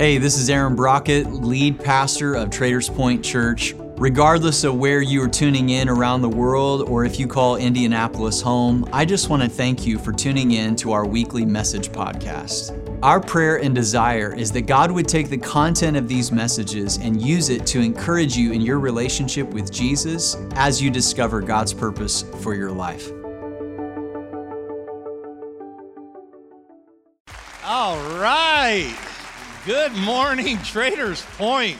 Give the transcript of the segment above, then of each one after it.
Hey, this is Aaron Brockett, lead pastor of Traders Point Church. Regardless of where you are tuning in around the world or if you call Indianapolis home, I just want to thank you for tuning in to our weekly message podcast. Our prayer and desire is that God would take the content of these messages and use it to encourage you in your relationship with Jesus as you discover God's purpose for your life. All right. Good morning, Traders Point.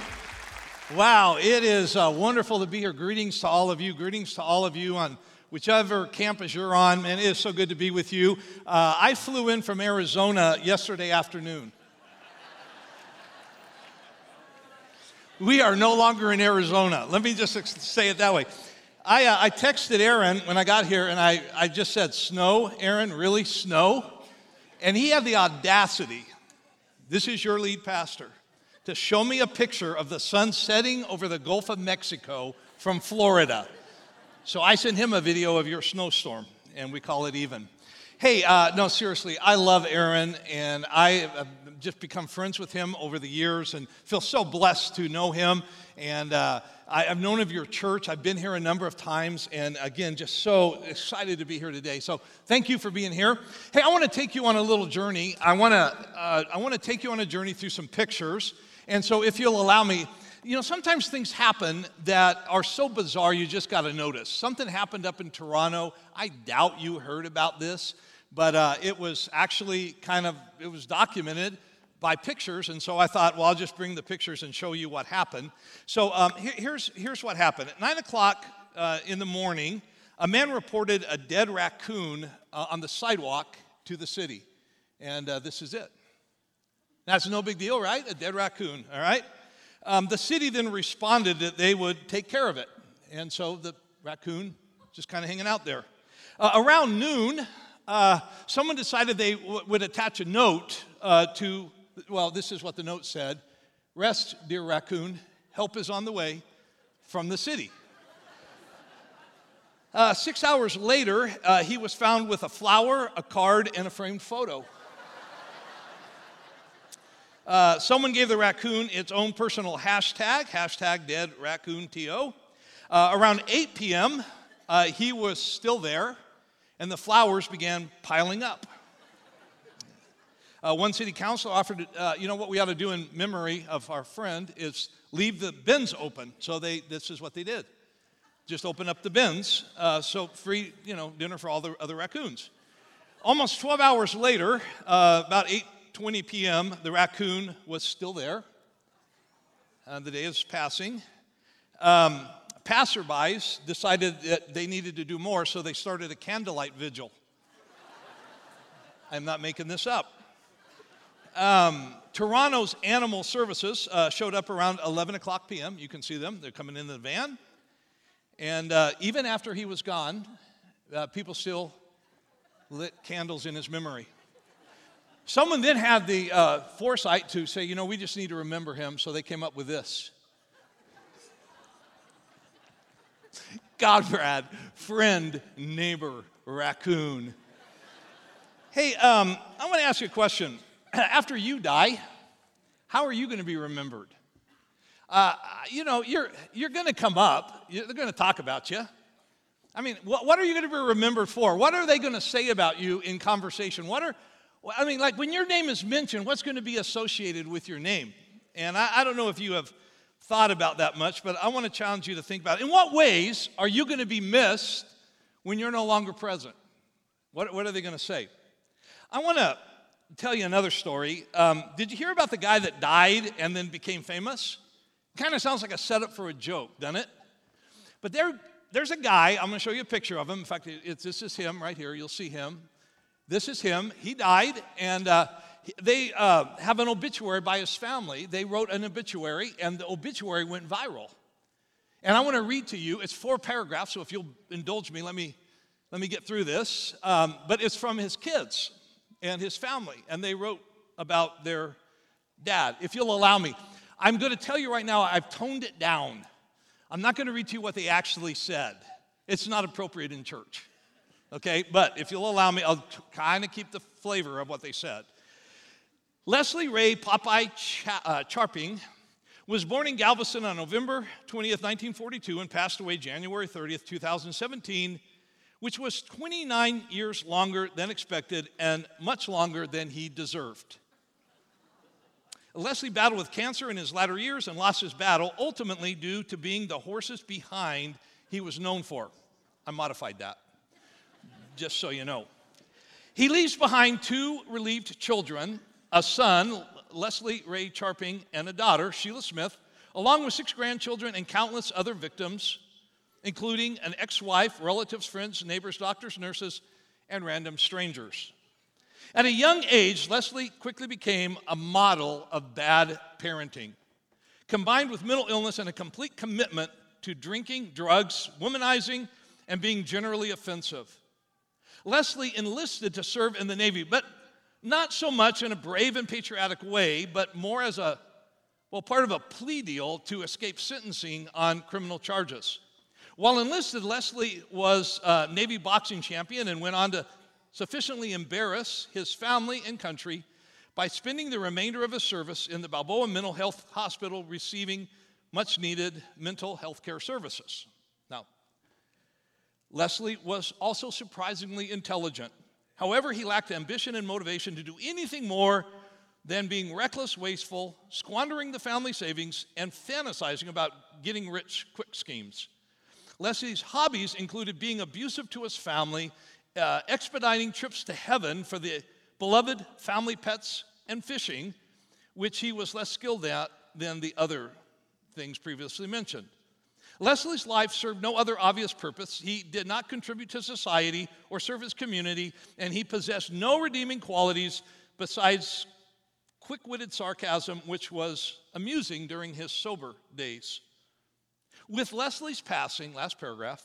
Wow, it is uh, wonderful to be here. Greetings to all of you. Greetings to all of you on whichever campus you're on. Man, it is so good to be with you. Uh, I flew in from Arizona yesterday afternoon. we are no longer in Arizona. Let me just say it that way. I, uh, I texted Aaron when I got here and I, I just said, Snow? Aaron, really? Snow? And he had the audacity this is your lead pastor, to show me a picture of the sun setting over the Gulf of Mexico from Florida. So I sent him a video of your snowstorm, and we call it even. Hey, uh, no, seriously, I love Aaron, and I have just become friends with him over the years and feel so blessed to know him. And uh, I, have known of your church. I've been here a number of times, and again, just so excited to be here today. So, thank you for being here. Hey, I want to take you on a little journey. I want to uh, I want to take you on a journey through some pictures. And so, if you'll allow me, you know, sometimes things happen that are so bizarre you just got to notice. Something happened up in Toronto. I doubt you heard about this, but uh, it was actually kind of it was documented by pictures, and so I thought, well, I'll just bring the pictures and show you what happened. So um, here, here's, here's what happened. At 9 o'clock uh, in the morning, a man reported a dead raccoon uh, on the sidewalk to the city. And uh, this is it. That's no big deal, right? A dead raccoon, all right? Um, the city then responded that they would take care of it. And so the raccoon just kind of hanging out there. Uh, around noon, uh, someone decided they w- would attach a note uh, to well, this is what the note said Rest, dear raccoon, help is on the way from the city. Uh, six hours later, uh, he was found with a flower, a card, and a framed photo. Uh, someone gave the raccoon its own personal hashtag, hashtag dead raccoon TO. Uh, around 8 p.m., he was still there, and the flowers began piling up. Uh, one city council offered, uh, you know, what we ought to do in memory of our friend is leave the bins open. So they, this is what they did. Just open up the bins, uh, so free, you know, dinner for all the other raccoons. Almost 12 hours later, uh, about 8:20 p.m., the raccoon was still there. The day is passing. Um, passerbys decided that they needed to do more, so they started a candlelight vigil. I'm not making this up. Um, Toronto's Animal Services uh, showed up around 11 o'clock p.m. You can see them, they're coming in the van. And uh, even after he was gone, uh, people still lit candles in his memory. Someone then had the uh, foresight to say, you know, we just need to remember him, so they came up with this. Conrad, friend, neighbor, raccoon. Hey, um, I want to ask you a question. after you die, how are you going to be remembered? Uh, you know, you're, you're going to come up, they're going to talk about you. I mean, what, what are you going to be remembered for? What are they going to say about you in conversation? What are, I mean, like when your name is mentioned, what's going to be associated with your name? And I, I don't know if you have thought about that much, but I want to challenge you to think about it. In what ways are you going to be missed when you're no longer present? What, what are they going to say? I want to tell you another story. Um, did you hear about the guy that died and then became famous? Kind of sounds like a setup for a joke, doesn't it? But there, there's a guy, I'm going to show you a picture of him. In fact, this is him right here. You'll see him. This is him. He died, and uh, they uh, have an obituary by his family. They wrote an obituary, and the obituary went viral. And I want to read to you. It's four paragraphs, so if you'll indulge me, let me let me get through this. Um, but it's from his kids and his family, and they wrote about their dad. If you'll allow me, I'm going to tell you right now, I've toned it down. I'm not going to read to you what they actually said, it's not appropriate in church. Okay, but if you'll allow me, I'll kind of keep the flavor of what they said. Leslie Ray Popeye uh, Charping was born in Galveston on November 20th, 1942, and passed away January 30th, 2017, which was 29 years longer than expected and much longer than he deserved. Leslie battled with cancer in his latter years and lost his battle, ultimately due to being the horses behind he was known for. I modified that, just so you know. He leaves behind two relieved children a son, Leslie Ray Charping, and a daughter, Sheila Smith, along with six grandchildren and countless other victims, including an ex wife, relatives, friends, neighbors, doctors, nurses, and random strangers. At a young age, Leslie quickly became a model of bad parenting. Combined with mental illness and a complete commitment to drinking, drugs, womanizing, and being generally offensive. Leslie enlisted to serve in the Navy, but not so much in a brave and patriotic way, but more as a, well, part of a plea deal to escape sentencing on criminal charges. While enlisted, Leslie was a Navy boxing champion and went on to sufficiently embarrass his family and country by spending the remainder of his service in the Balboa Mental Health Hospital receiving much needed mental health care services. Now, Leslie was also surprisingly intelligent. However, he lacked ambition and motivation to do anything more than being reckless, wasteful, squandering the family savings, and fantasizing about getting rich quick schemes. Leslie's hobbies included being abusive to his family uh, expediting trips to heaven for the beloved family pets and fishing, which he was less skilled at than the other things previously mentioned. Leslie's life served no other obvious purpose. He did not contribute to society or serve his community, and he possessed no redeeming qualities besides quick witted sarcasm, which was amusing during his sober days. With Leslie's passing, last paragraph,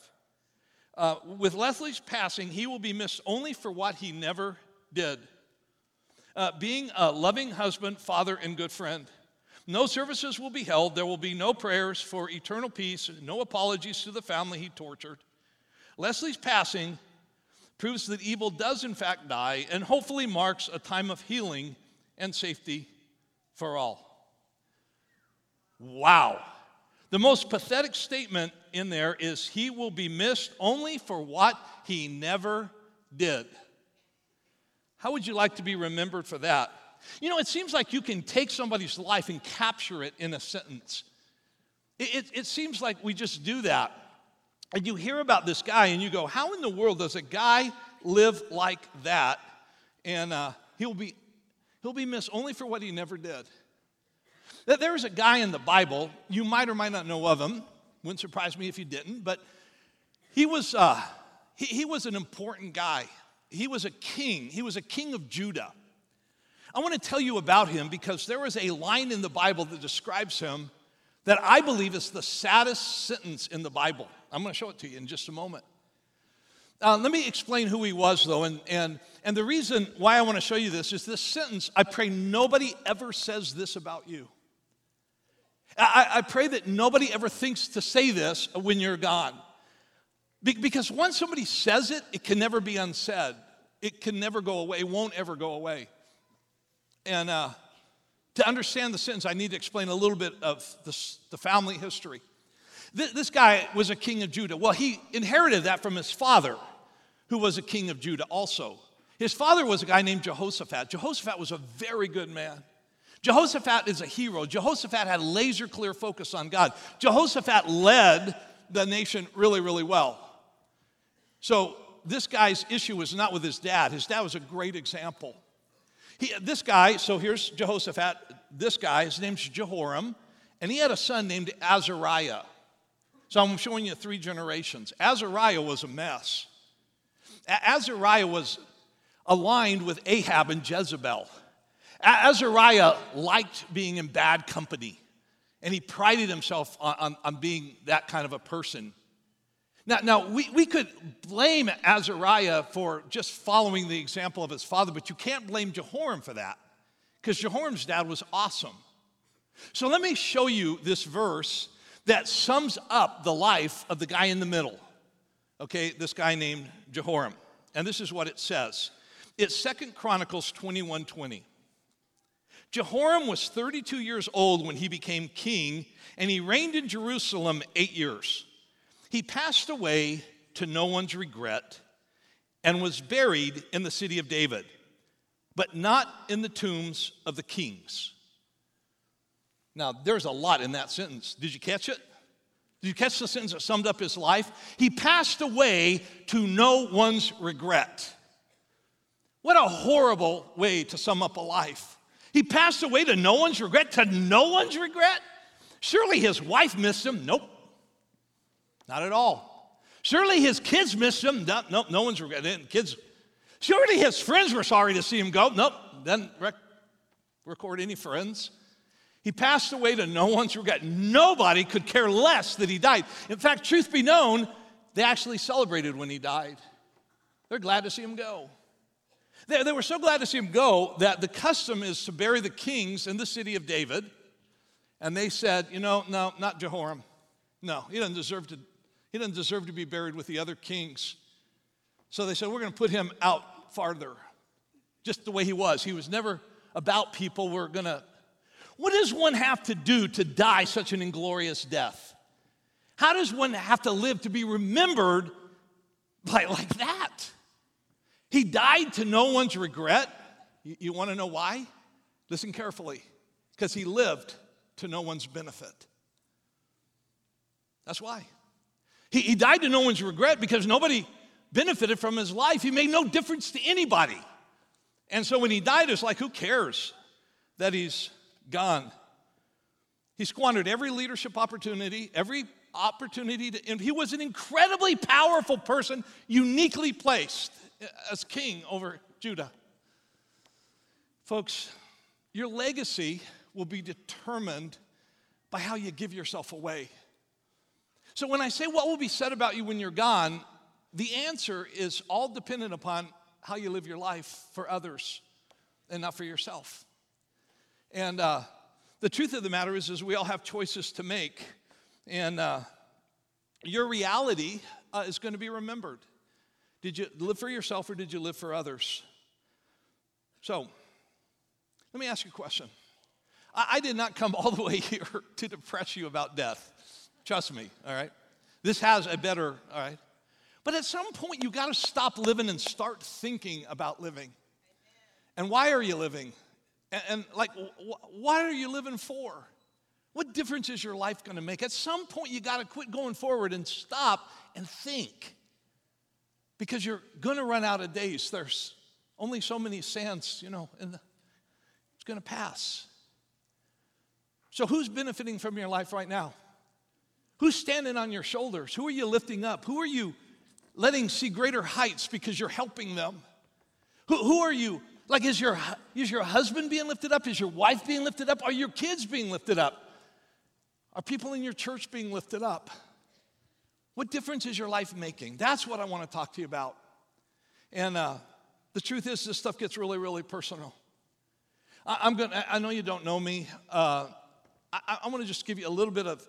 uh, with Leslie's passing, he will be missed only for what he never did uh, being a loving husband, father, and good friend. No services will be held. There will be no prayers for eternal peace, no apologies to the family he tortured. Leslie's passing proves that evil does, in fact, die and hopefully marks a time of healing and safety for all. Wow. The most pathetic statement in there is he will be missed only for what he never did. How would you like to be remembered for that? You know, it seems like you can take somebody's life and capture it in a sentence. It, it, it, seems like we just do that. And you hear about this guy and you go, How in the world does a guy live like that? And uh, he'll, be, he'll be missed only for what he never did. There is a guy in the Bible, you might or might not know of him. Wouldn't surprise me if you didn't, but he was, uh, he, he was an important guy. He was a king, he was a king of Judah. I want to tell you about him because there is a line in the Bible that describes him that I believe is the saddest sentence in the Bible. I'm going to show it to you in just a moment. Uh, let me explain who he was, though, and, and, and the reason why I want to show you this is this sentence I pray nobody ever says this about you. I, I pray that nobody ever thinks to say this when you're gone. Be, because once somebody says it, it can never be unsaid. It can never go away, won't ever go away. And uh, to understand the sentence, I need to explain a little bit of this, the family history. This, this guy was a king of Judah. Well, he inherited that from his father, who was a king of Judah also. His father was a guy named Jehoshaphat. Jehoshaphat was a very good man. Jehoshaphat is a hero. Jehoshaphat had a laser clear focus on God. Jehoshaphat led the nation really, really well. So this guy's issue was not with his dad. His dad was a great example. He, this guy, so here's Jehoshaphat, this guy, his name's Jehoram, and he had a son named Azariah. So I'm showing you three generations. Azariah was a mess. Azariah was aligned with Ahab and Jezebel. Azariah liked being in bad company, and he prided himself on, on, on being that kind of a person. Now, now we, we could blame Azariah for just following the example of his father, but you can't blame Jehoram for that because Jehoram's dad was awesome. So let me show you this verse that sums up the life of the guy in the middle. Okay, this guy named Jehoram. And this is what it says. It's Second Chronicles 21 20. Jehoram was 32 years old when he became king, and he reigned in Jerusalem eight years. He passed away to no one's regret and was buried in the city of David, but not in the tombs of the kings. Now, there's a lot in that sentence. Did you catch it? Did you catch the sentence that summed up his life? He passed away to no one's regret. What a horrible way to sum up a life. He passed away to no one's regret, to no one's regret? Surely his wife missed him. Nope, not at all. Surely his kids missed him. No, no, no one's. Kids. Surely his friends were sorry to see him go. Nope, doesn't rec- record any friends. He passed away to no one's regret. Nobody could care less that he died. In fact, truth be known, they actually celebrated when he died. They're glad to see him go. They, they were so glad to see him go that the custom is to bury the kings in the city of David. And they said, you know, no, not Jehoram. No, he doesn't deserve to, he doesn't deserve to be buried with the other kings. So they said, we're going to put him out farther, just the way he was. He was never about people. We're going to what does one have to do to die such an inglorious death? How does one have to live to be remembered by, like that? He died to no one's regret. You, you want to know why? Listen carefully. Because he lived to no one's benefit. That's why. He, he died to no one's regret because nobody benefited from his life. He made no difference to anybody. And so when he died, it's like, who cares that he's gone. He squandered every leadership opportunity, every opportunity to, and he was an incredibly powerful person, uniquely placed as king over Judah. Folks, your legacy will be determined by how you give yourself away. So when I say what will be said about you when you're gone, the answer is all dependent upon how you live your life for others and not for yourself. And uh, the truth of the matter is, is we all have choices to make. And uh, your reality uh, is going to be remembered. Did you live for yourself or did you live for others? So, let me ask you a question. I, I did not come all the way here to depress you about death. Trust me, all right? This has a better, all right? But at some point, you got to stop living and start thinking about living. And why are you living? And, and like, wh- what are you living for? What difference is your life going to make? At some point, you got to quit going forward and stop and think. Because you're going to run out of days. There's only so many sands, you know, and it's going to pass. So, who's benefiting from your life right now? Who's standing on your shoulders? Who are you lifting up? Who are you letting see greater heights because you're helping them? Who, who are you like, is your, is your husband being lifted up? Is your wife being lifted up? Are your kids being lifted up? Are people in your church being lifted up? What difference is your life making? That's what I want to talk to you about. And uh, the truth is, this stuff gets really, really personal. I, am gonna, I know you don't know me. Uh, I, I want to just give you a little bit of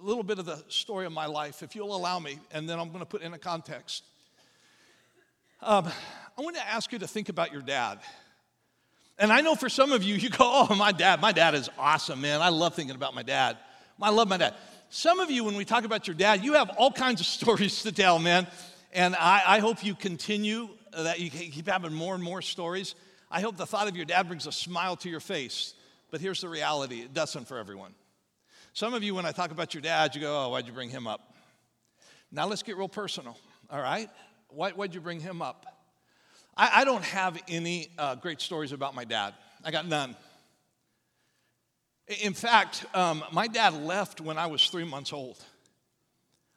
a little bit of the story of my life, if you'll allow me, and then I'm going to put in a context. Um, I want to ask you to think about your dad. And I know for some of you, you go, oh, my dad, my dad is awesome, man. I love thinking about my dad. I love my dad. Some of you, when we talk about your dad, you have all kinds of stories to tell, man. And I, I hope you continue that you keep having more and more stories. I hope the thought of your dad brings a smile to your face. But here's the reality it doesn't for everyone. Some of you, when I talk about your dad, you go, oh, why'd you bring him up? Now let's get real personal, all right? Why, why'd you bring him up? I, I don't have any uh, great stories about my dad. I got none. In fact, um, my dad left when I was three months old.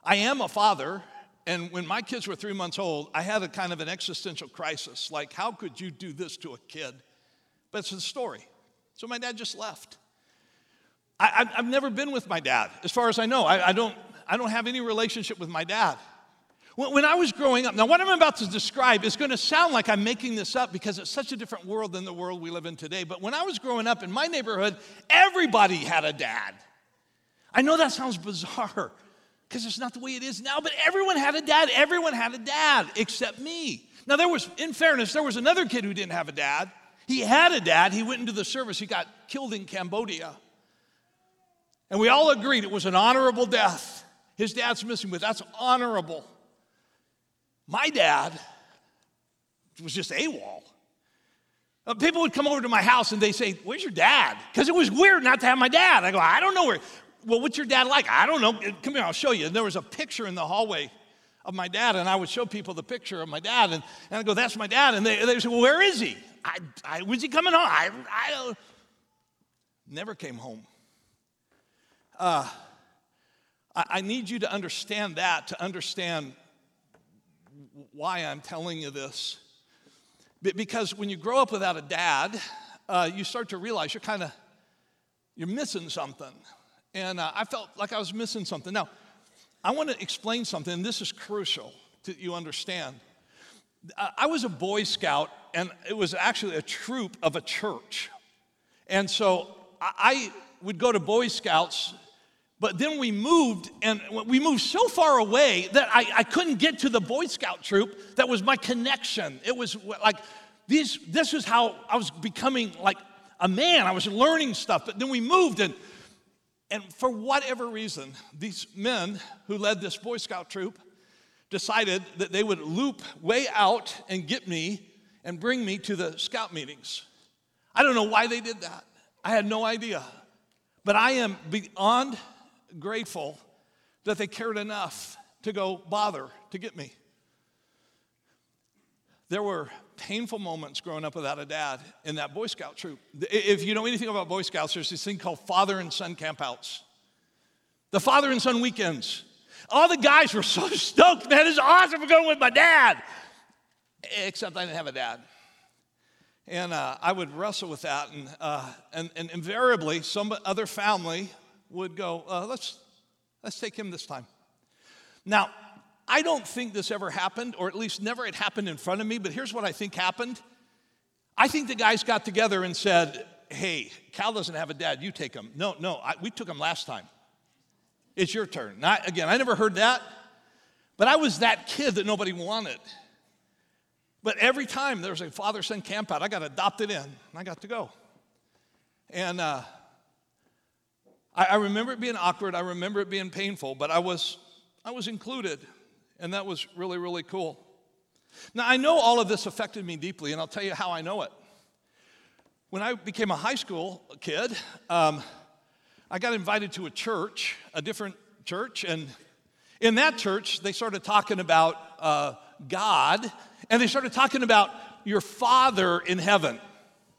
I am a father, and when my kids were three months old, I had a kind of an existential crisis like, how could you do this to a kid? But it's a story. So my dad just left. I, have never been with my dad, as far as I know. I, I, don't, I don't have any relationship with my dad. When I was growing up, now what I'm about to describe is going to sound like I'm making this up because it's such a different world than the world we live in today. But when I was growing up in my neighborhood, everybody had a dad. I know that sounds bizarre because it's not the way it is now, but everyone had a dad. Everyone had a dad except me. Now, there was, in fairness, there was another kid who didn't have a dad. He had a dad. He went into the service. He got killed in Cambodia. And we all agreed it was an honorable death. His dad's missing, but that's honorable. My dad was just AWOL. Uh, people would come over to my house and they say, Where's your dad? Because it was weird not to have my dad. I go, I don't know where. Well, what's your dad like? I don't know. Come here, I'll show you. And there was a picture in the hallway of my dad, and I would show people the picture of my dad, and, and I go, That's my dad. And they, they say, Well, where is he? I, I, when's he coming home? I, I. Never came home. Uh, I, I need you to understand that, to understand why I'm telling you this. Because when you grow up without a dad, uh, you start to realize you're kind of you're missing something. And uh, I felt like I was missing something. Now, I want to explain something, and this is crucial that you understand. I was a Boy Scout, and it was actually a troop of a church. And so I would go to Boy Scouts, but then we moved, and we moved so far away that I, I couldn't get to the Boy Scout troop. That was my connection. It was like these, this is how I was becoming like a man. I was learning stuff, but then we moved, and, and for whatever reason, these men who led this Boy Scout troop decided that they would loop way out and get me and bring me to the scout meetings. I don't know why they did that. I had no idea. But I am beyond grateful that they cared enough to go bother to get me. There were painful moments growing up without a dad in that Boy Scout troop. If you know anything about Boy Scouts, there's this thing called father and son campouts. The father and son weekends. All the guys were so stoked, man, this is awesome, we're going with my dad. Except I didn't have a dad. And uh, I would wrestle with that, and, uh, and, and, invariably, some other family would go, uh, let's, let's take him this time. Now, I don't think this ever happened, or at least never it happened in front of me, but here's what I think happened. I think the guys got together and said, hey, Cal doesn't have a dad, you take him. No, no, I, we took him last time. It's your turn. Not, again, I never heard that, but I was that kid that nobody wanted. But every time there was a father son camp out, I got adopted in and I got to go. And uh, I, I remember it being awkward, I remember it being painful, but I was, I was included. And that was really, really cool. Now, I know all of this affected me deeply, and I'll tell you how I know it. When I became a high school kid, um, I got invited to a church, a different church, and in that church, they started talking about uh, God, and they started talking about your Father in heaven.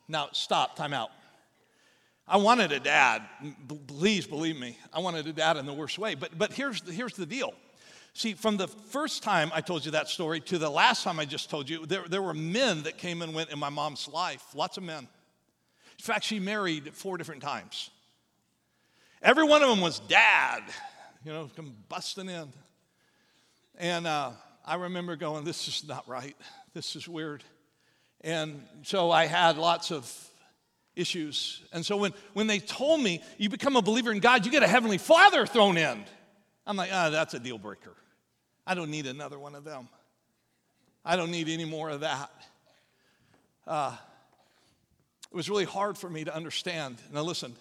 Now, stop, time out. I wanted a dad. Please believe me, I wanted a dad in the worst way. But, but here's, the, here's the deal. See, from the first time I told you that story to the last time I just told you, there, there were men that came and went in my mom's life, lots of men. In fact, she married four different times. Every one of them was dad, you know, come busting in. And uh, I remember going, this is not right. This is weird. And so I had lots of issues. And so when, when they told me, you become a believer in God, you get a heavenly father thrown in. I'm like, ah, oh, that's a deal breaker. I don't need another one of them. I don't need any more of that. Uh, it was really hard for me to understand. Now, listen,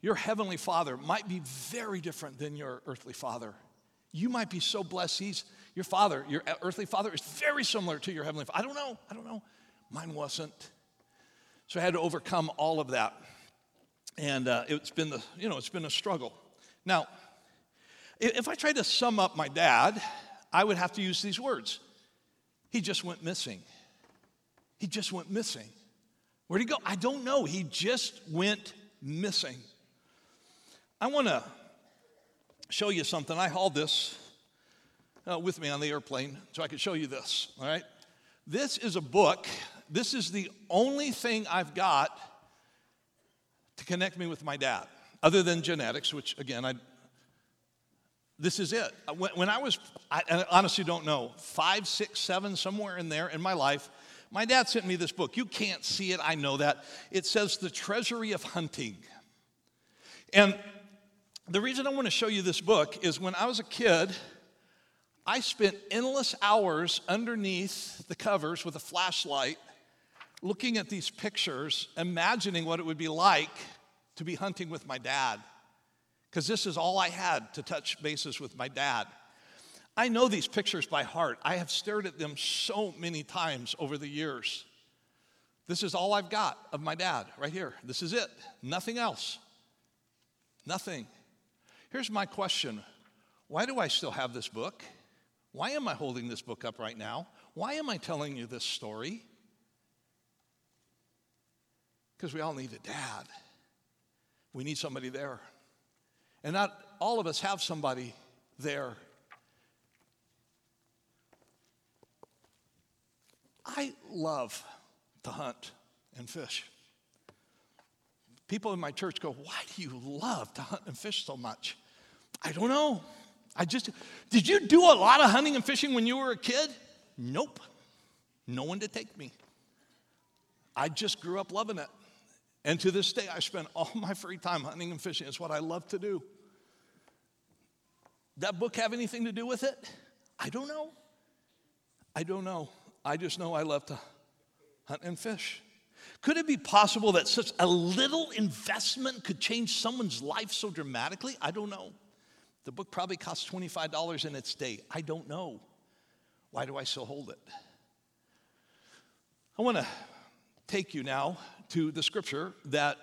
your heavenly father might be very different than your earthly father. You might be so blessed. He's your father, your earthly father is very similar to your heavenly father. I don't know. I don't know. Mine wasn't. So I had to overcome all of that. And uh, it's been the, you know, it's been a struggle. Now, if I tried to sum up my dad, I would have to use these words. He just went missing. He just went missing. Where'd he go? I don't know. He just went missing. I want to show you something. I hauled this uh, with me on the airplane so I could show you this, all right? This is a book. This is the only thing I've got to connect me with my dad, other than genetics, which again, I, this is it. Uh, when, when I was, I, I honestly don't know, five, six, seven, somewhere in there in my life, my dad sent me this book. You can't see it, I know that. It says The Treasury of Hunting. And the reason I want to show you this book is when I was a kid, I spent endless hours underneath the covers with a flashlight looking at these pictures, imagining what it would be like to be hunting with my dad because this is all I had to touch bases with my dad. I know these pictures by heart. I have stared at them so many times over the years. This is all I've got of my dad right here. This is it. Nothing else. Nothing. Here's my question Why do I still have this book? Why am I holding this book up right now? Why am I telling you this story? Because we all need a dad. We need somebody there. And not all of us have somebody there. I love to hunt and fish. People in my church go, Why do you love to hunt and fish so much? I don't know. I just, did you do a lot of hunting and fishing when you were a kid? Nope. No one to take me. I just grew up loving it. And to this day, I spend all my free time hunting and fishing. It's what I love to do. That book have anything to do with it? I don't know. I don't know. I just know I love to hunt and fish. Could it be possible that such a little investment could change someone's life so dramatically? I don't know. The book probably cost $25 in its day. I don't know. Why do I still hold it? I want to take you now to the scripture that,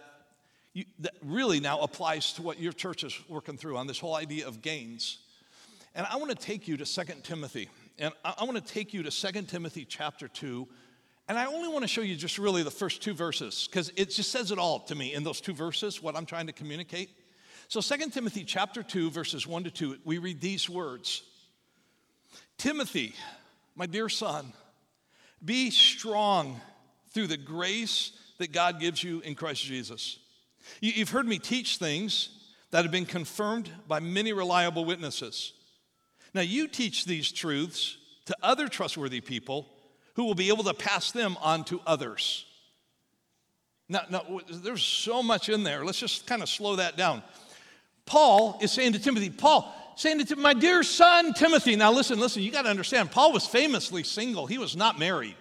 you, that really now applies to what your church is working through on this whole idea of gains. And I want to take you to 2 Timothy. And I, I want to take you to 2 Timothy chapter 2. And I only want to show you just really the first two verses because it just says it all to me in those two verses, what I'm trying to communicate. So 2 Timothy chapter 2, verses 1 to 2, we read these words Timothy, my dear son, be strong through the grace that God gives you in Christ Jesus. You've heard me teach things that have been confirmed by many reliable witnesses. Now, you teach these truths to other trustworthy people who will be able to pass them on to others. Now, now, there's so much in there. Let's just kind of slow that down. Paul is saying to Timothy, Paul, saying to my dear son Timothy. Now, listen, listen, you got to understand, Paul was famously single, he was not married.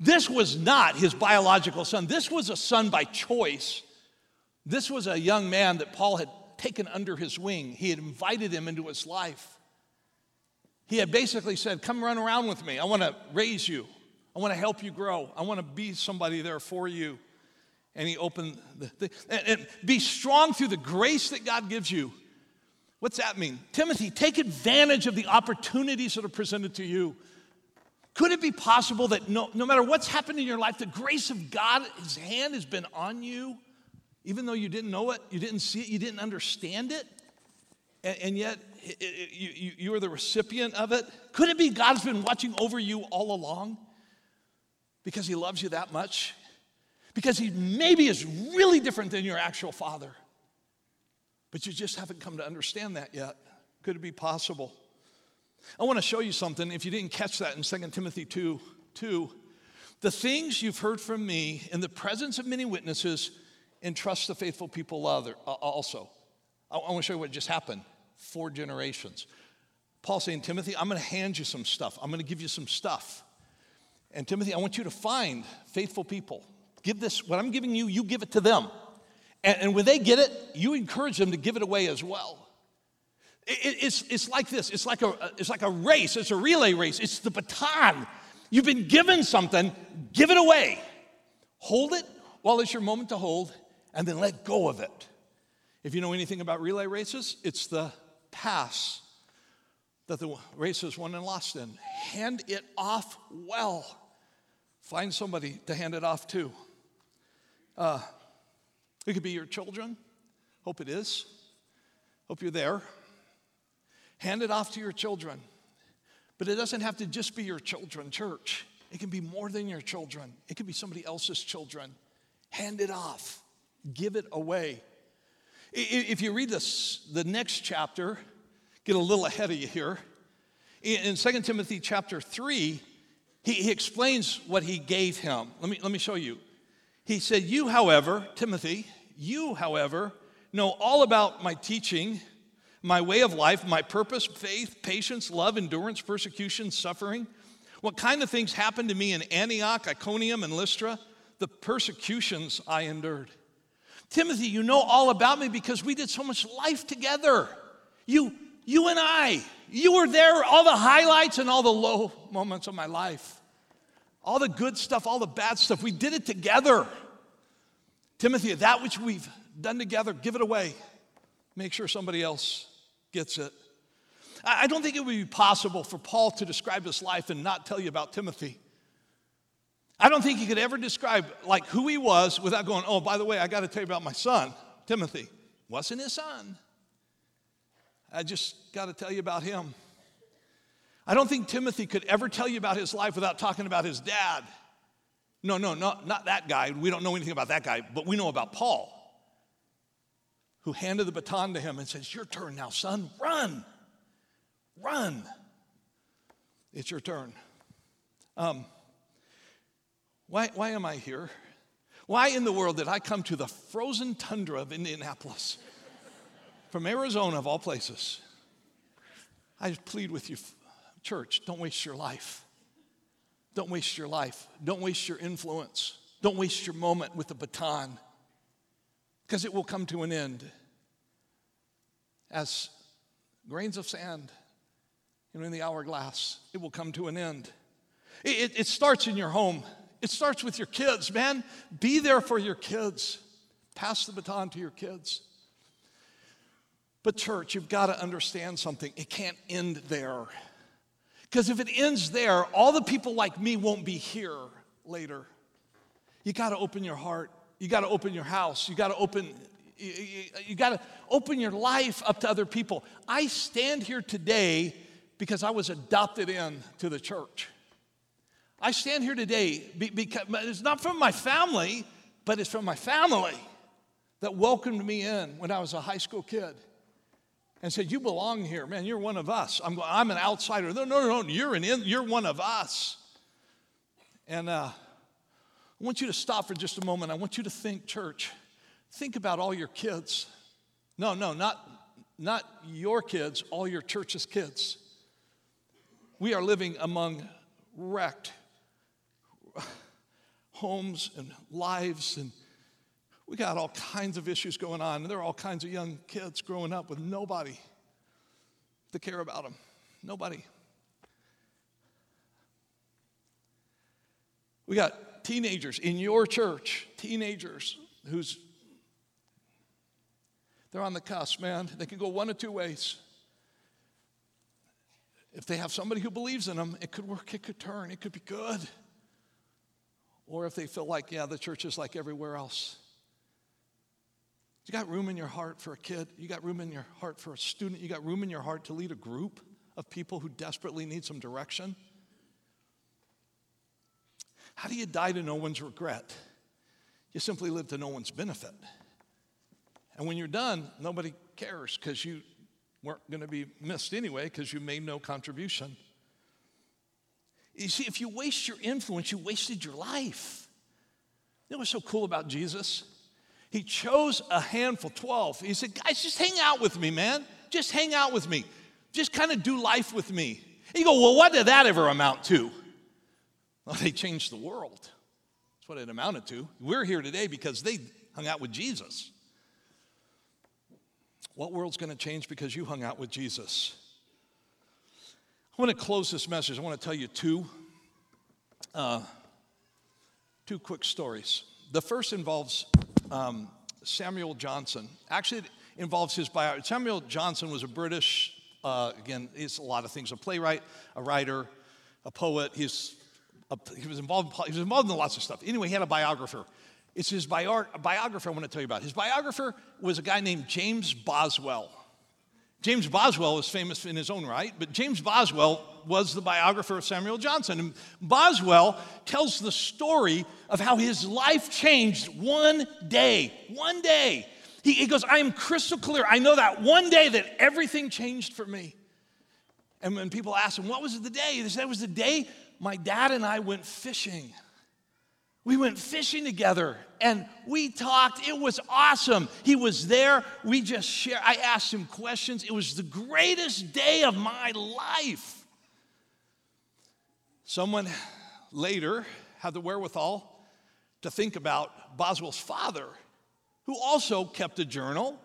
This was not his biological son, this was a son by choice. This was a young man that Paul had taken under his wing, he had invited him into his life. He had basically said, Come run around with me. I want to raise you. I want to help you grow. I want to be somebody there for you. And he opened the, the and, and be strong through the grace that God gives you. What's that mean? Timothy, take advantage of the opportunities that are presented to you. Could it be possible that no, no matter what's happened in your life, the grace of God, His hand has been on you, even though you didn't know it, you didn't see it, you didn't understand it, and, and yet it, you, you are the recipient of it? Could it be God's been watching over you all along because He loves you that much? Because He maybe is really different than your actual father, but you just haven't come to understand that yet. Could it be possible? I want to show you something if you didn't catch that in 2 Timothy 2 2. The things you've heard from me in the presence of many witnesses, entrust the faithful people uh, also. I want to show you what just happened. Four generations. Paul saying, Timothy, I'm going to hand you some stuff. I'm going to give you some stuff. And Timothy, I want you to find faithful people. Give this, what I'm giving you, you give it to them. And, and when they get it, you encourage them to give it away as well. It, it's, it's like this it's like, a, it's like a race, it's a relay race, it's the baton. You've been given something, give it away. Hold it while it's your moment to hold, and then let go of it. If you know anything about relay races, it's the pass that the race is won and lost in. Hand it off well. Find somebody to hand it off to. Uh, it could be your children. Hope it is. Hope you're there. Hand it off to your children. But it doesn't have to just be your children, church. It can be more than your children, it can be somebody else's children. Hand it off, give it away. If you read this, the next chapter, get a little ahead of you here. In 2 Timothy chapter 3, he, he explains what he gave him. Let me, let me show you. He said, You, however, Timothy, you, however, know all about my teaching my way of life, my purpose, faith, patience, love, endurance, persecution, suffering. What kind of things happened to me in Antioch, Iconium, and Lystra? The persecutions I endured. Timothy, you know all about me because we did so much life together. You, you and I, you were there, all the highlights and all the low moments of my life. All the good stuff, all the bad stuff. We did it together. Timothy, that which we've done together, give it away. Make sure somebody else gets it. I don't think it would be possible for Paul to describe his life and not tell you about Timothy. I don't think he could ever describe like who he was without going, oh, by the way, I got to tell you about my son, Timothy. Wasn't his son. I just got to tell you about him. I don't think Timothy could ever tell you about his life without talking about his dad. No, no, no, not that guy. We don't know anything about that guy, but we know about Paul, who handed the baton to him and says, Your turn now, son. Run. Run. It's your turn. Um, why, why am I here? Why in the world did I come to the frozen tundra of Indianapolis? From Arizona, of all places. I plead with you, church, don't waste your life. Don't waste your life. Don't waste your influence. Don't waste your moment with the baton because it will come to an end as grains of sand you know, in the hourglass. It will come to an end. It, it, it starts in your home. It starts with your kids, man. Be there for your kids. Pass the baton to your kids. But, church, you've got to understand something. It can't end there. Because if it ends there, all the people like me won't be here later. You got to open your heart. You got to open your house. You got to open you, you, got to open your life up to other people. I stand here today because I was adopted in to the church. I stand here today because it's not from my family, but it's from my family that welcomed me in when I was a high school kid and said, You belong here, man, you're one of us. I'm, I'm an outsider. No, no, no, no, you're, an in, you're one of us. And uh, I want you to stop for just a moment. I want you to think, church, think about all your kids. No, no, not, not your kids, all your church's kids. We are living among wrecked homes and lives, and we got all kinds of issues going on. And there are all kinds of young kids growing up with nobody to care about them. Nobody. We got teenagers in your church, teenagers who's they're on the cusp, man. They can go one of two ways. If they have somebody who believes in them, it could work, it could turn, it could be good or if they feel like, yeah, the church is like everywhere else. You got room in your heart for a kid. You got room in your heart for a student. You got room in your heart to lead a group of people who desperately need some direction. How do you die to no one's regret? You simply live to no one's benefit. And when you're done, nobody cares because you weren't going to be missed anyway because you made no contribution. You see, if you waste your influence, you wasted your life. You know what's so cool about Jesus? He chose a handful, 12. He said, Guys, just hang out with me, man. Just hang out with me. Just kind of do life with me. And you go, Well, what did that ever amount to? Well, they changed the world. That's what it amounted to. We're here today because they hung out with Jesus. What world's going to change because you hung out with Jesus? I want to close this message. I want to tell you two, uh, two quick stories. The first involves um, Samuel Johnson. Actually, it involves his biography. Samuel Johnson was a British, uh, again, he's a lot of things a playwright, a writer, a poet. He's a, he, was involved, he was involved in lots of stuff. Anyway, he had a biographer. It's his bio- biographer I want to tell you about. His biographer was a guy named James Boswell. James Boswell is famous in his own right, but James Boswell was the biographer of Samuel Johnson. And Boswell tells the story of how his life changed one day. One day. He, he goes, I am crystal clear. I know that one day that everything changed for me. And when people ask him, What was the day? He said, It was the day my dad and I went fishing. We went fishing together and we talked. It was awesome. He was there. We just shared. I asked him questions. It was the greatest day of my life. Someone later had the wherewithal to think about Boswell's father, who also kept a journal.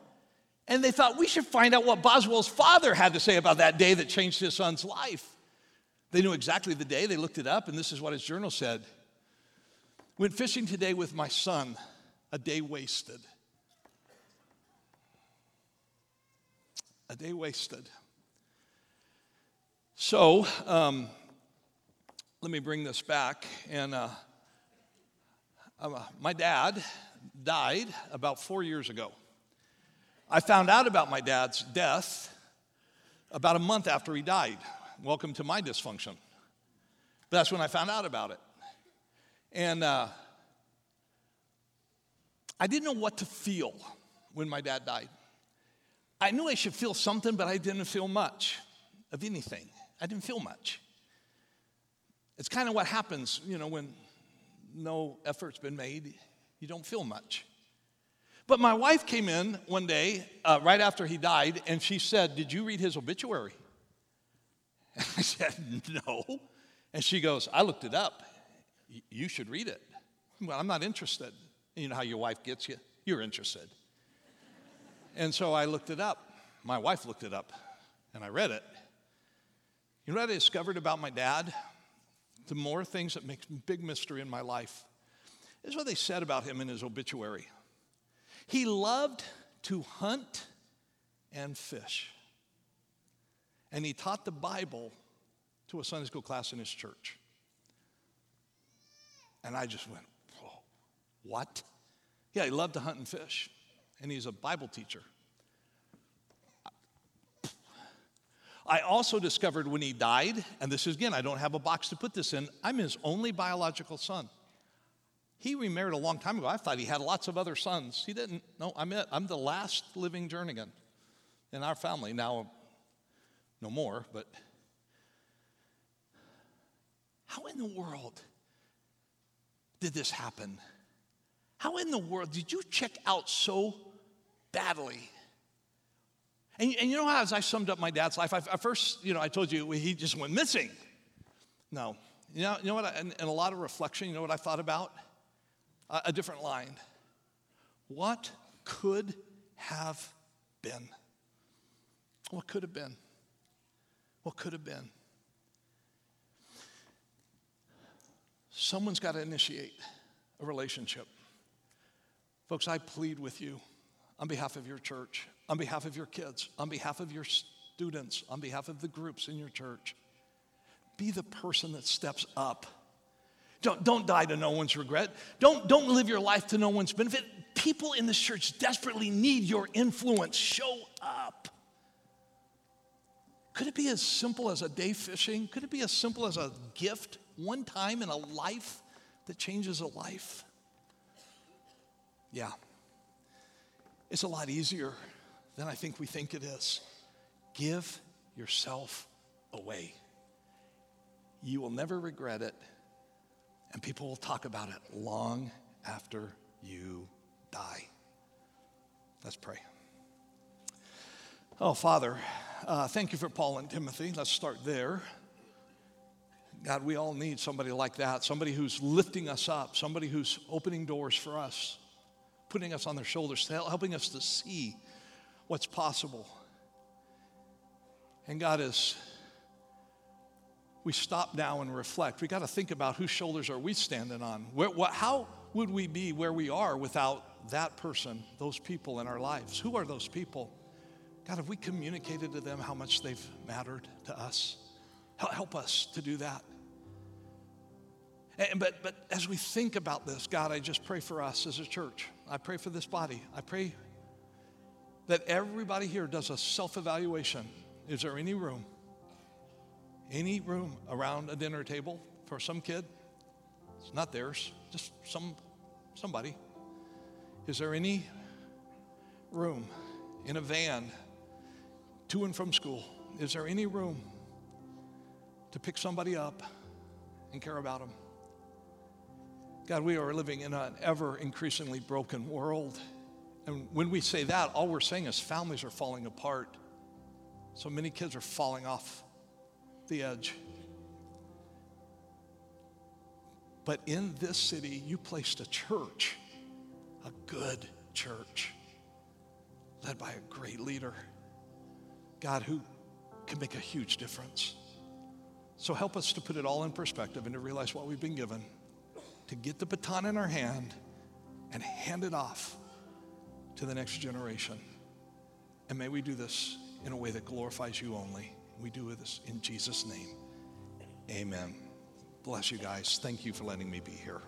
And they thought we should find out what Boswell's father had to say about that day that changed his son's life. They knew exactly the day, they looked it up, and this is what his journal said Went fishing today with my son, a day wasted. A day wasted. So, um, let me bring this back. And uh, uh, my dad died about four years ago. I found out about my dad's death about a month after he died. Welcome to my dysfunction. But that's when I found out about it. And uh, I didn't know what to feel when my dad died. I knew I should feel something, but I didn't feel much of anything. I didn't feel much. It's kind of what happens, you know, when no effort's been made, you don't feel much. But my wife came in one day, uh, right after he died, and she said, Did you read his obituary? And I said, No. And she goes, I looked it up. You should read it. Well, I'm not interested. You know how your wife gets you? You're interested. And so I looked it up. My wife looked it up, and I read it. You know what I discovered about my dad? The more things that make big mystery in my life. Is what they said about him in his obituary. He loved to hunt and fish. And he taught the Bible to a Sunday school class in his church. And I just went, Whoa, what? Yeah, he loved to hunt and fish. And he's a Bible teacher. I also discovered when he died, and this is again, I don't have a box to put this in, I'm his only biological son. He remarried a long time ago. I thought he had lots of other sons. He didn't. No, I'm it. I'm the last living Jernigan in our family. Now, no more, but how in the world did this happen? How in the world did you check out so badly? And, and you know how, as I summed up my dad's life, I, first, you know, I told you he just went missing. No. You know, you know what? I, and, and a lot of reflection, you know what I thought about? A, a different line. What could have been? What could have been? What could have been? Someone's got to initiate a relationship. Folks, I plead with you on behalf of your church on behalf of your kids, on behalf of your students, on behalf of the groups in your church. Be the person that steps up. Don't, don't die to no one's regret. Don't, don't live your life to no one's benefit. People in this church desperately need your influence. Show up. Could it be as simple as a day fishing? Could it be as simple as a gift one time in a life that changes a life? Yeah. It's a lot easier than I think we think it is. Give yourself away. You will never regret it, and people will talk about it long after you die. Let's pray. Oh, Father, uh, thank you for Paul and Timothy. Let's start there. God, we all need somebody like that, somebody who's lifting us up, somebody who's opening doors for us, putting us on their shoulders, helping us to see what's possible. And God is, we stop now and reflect. We got to think about whose shoulders are we standing on? Where, what, how would we be where we are without that person, those people in our lives? Who are those people? God, have we communicated to them how much they've mattered to us? Help us to do that. And, but, but as we think about this, God, I just pray for us as a church. I pray for this body. I pray that everybody here does a self evaluation. Is there any room, any room around a dinner table for some kid? It's not theirs, just some, somebody. Is there any room in a van to and from school? Is there any room to pick somebody up and care about them? God, we are living in an ever increasingly broken world. And when we say that, all we're saying is families are falling apart. So many kids are falling off the edge. But in this city, you placed a church, a good church led by a great leader, God, who can make a huge difference. So help us to put it all in perspective and to realize what we've been given, to get the baton in our hand and hand it off to the next generation. And may we do this in a way that glorifies you only. We do this in Jesus' name. Amen. Bless you guys. Thank you for letting me be here.